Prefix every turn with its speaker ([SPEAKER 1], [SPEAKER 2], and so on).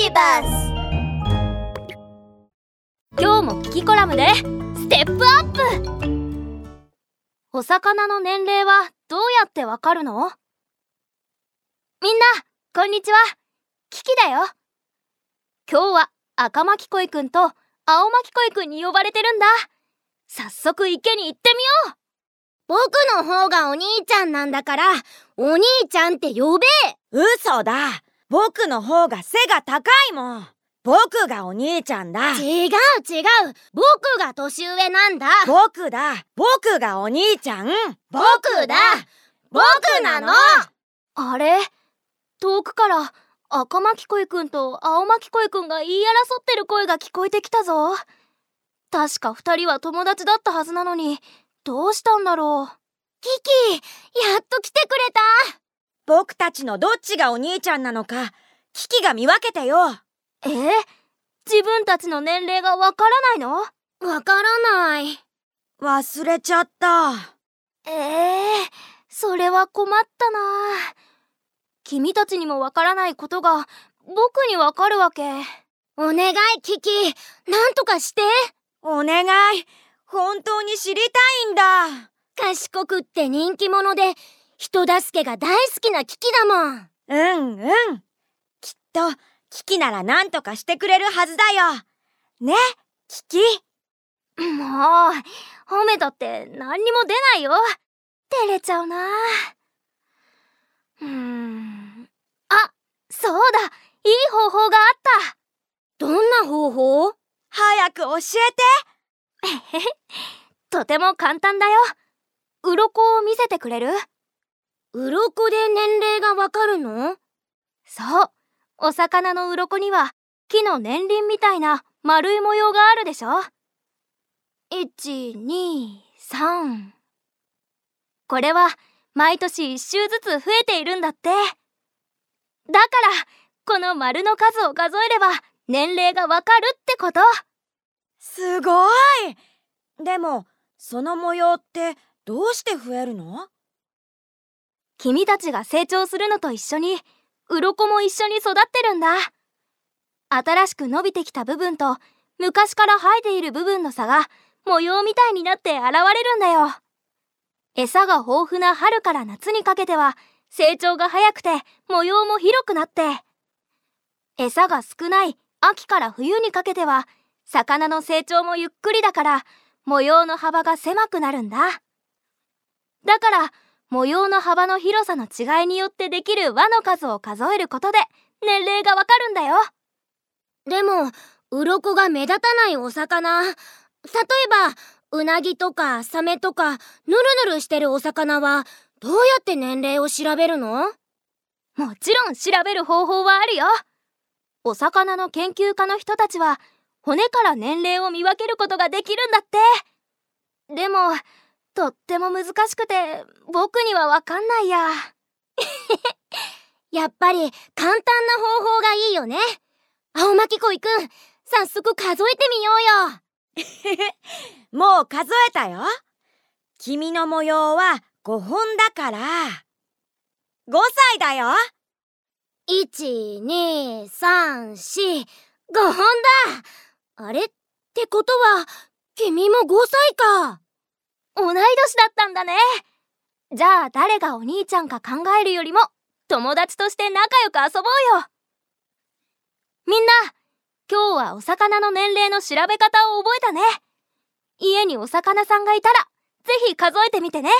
[SPEAKER 1] ビバス
[SPEAKER 2] 今日もキキコラムでステップアップ。お魚の年齢はどうやってわかるの？みんなこんにちは。キキだよ。今日は赤巻恋くんと青巻恋くんに呼ばれてるんだ。早速池に行ってみよう。
[SPEAKER 1] 僕の方がお兄ちゃんなんだからお兄ちゃんって呼べ。
[SPEAKER 3] 嘘だ。僕の方が背が高いもん。僕がお兄ちゃんだ。
[SPEAKER 1] 違う違う。僕が年上なんだ。
[SPEAKER 3] 僕だ。僕がお兄ちゃん？
[SPEAKER 1] 僕だ。僕なの。
[SPEAKER 2] あれ？遠くから赤巻恋くんと青巻恋くんが言い争ってる声が聞こえてきたぞ。確か二人は友達だったはずなのに。どうしたんだろう。
[SPEAKER 1] キキやっと来てくれた
[SPEAKER 3] 僕たちのどっちがお兄ちゃんなのかキキが見分けてよ。
[SPEAKER 2] え自分たちの年齢がわからないの？
[SPEAKER 1] わからない。
[SPEAKER 3] 忘れちゃった。
[SPEAKER 2] ええそれは困ったな。君たちにもわからないことが僕にわかるわけ。
[SPEAKER 1] お願いキキ。なんとかして。
[SPEAKER 3] お願い。本当に知りたいんだ。
[SPEAKER 1] 賢くって人気者で人助けが大好きなキキだもん。
[SPEAKER 3] うんうん。きっとキキなら何とかしてくれるはずだよ。ねキキ。
[SPEAKER 2] もう褒めたって何にも出ないよ。照れちゃうな。うーん。あそうだ。いい方法があった。
[SPEAKER 1] どんな方法？
[SPEAKER 3] 早く教え
[SPEAKER 2] て。とても簡単だよ。鱗を見せてくれる？
[SPEAKER 1] 鱗で年齢がわかるの？
[SPEAKER 2] そう。お魚の鱗には木の年輪みたいな丸い模様があるでしょ？123これは毎年1周ずつ増えているんだって。だからこの丸の数を数えれば年齢がわかるってこと。
[SPEAKER 3] すごい！でもその模様ってどうして増えるの？
[SPEAKER 2] 君たちが成長するのと一緒に鱗も一緒に育ってるんだ。新しく伸びてきた部分と昔から生えている部分の差が模様みたいになって現れるんだよ。餌が豊富な春から夏にかけては成長が早くて模様も広くなって。餌が少ない秋から冬にかけては魚の成長もゆっくりだから模様の幅が狭くなるんだ。だから模様の幅の広さの違いによってできる輪の数を数えることで年齢がわかるんだよ。
[SPEAKER 1] でも鱗が目立たないお魚。例えばうなぎとかサメとかヌルヌルしてるお魚はどうやって年齢を調べるの？
[SPEAKER 2] もちろん調べる方法はあるよ。お魚の研究家の人たちは骨から年齢を見分けることができるんだって。でもとっても難しくて僕にはわかんないや。
[SPEAKER 1] やっぱり簡単な方法がいいよね。青巻恋くん早速数えてみよう
[SPEAKER 3] よ。もう数えたよ。君の模様は5本だから。5歳だよ。
[SPEAKER 1] 12345本だ。あれってことは君も5歳か。
[SPEAKER 2] 同い年だったんだね。じゃあ誰がお兄ちゃんか考えるよりも友達として仲良く遊ぼうよ。みんな今日はお魚の年齢の調べ方を覚えたね。家にお魚さんがいたらぜひ数えてみてね。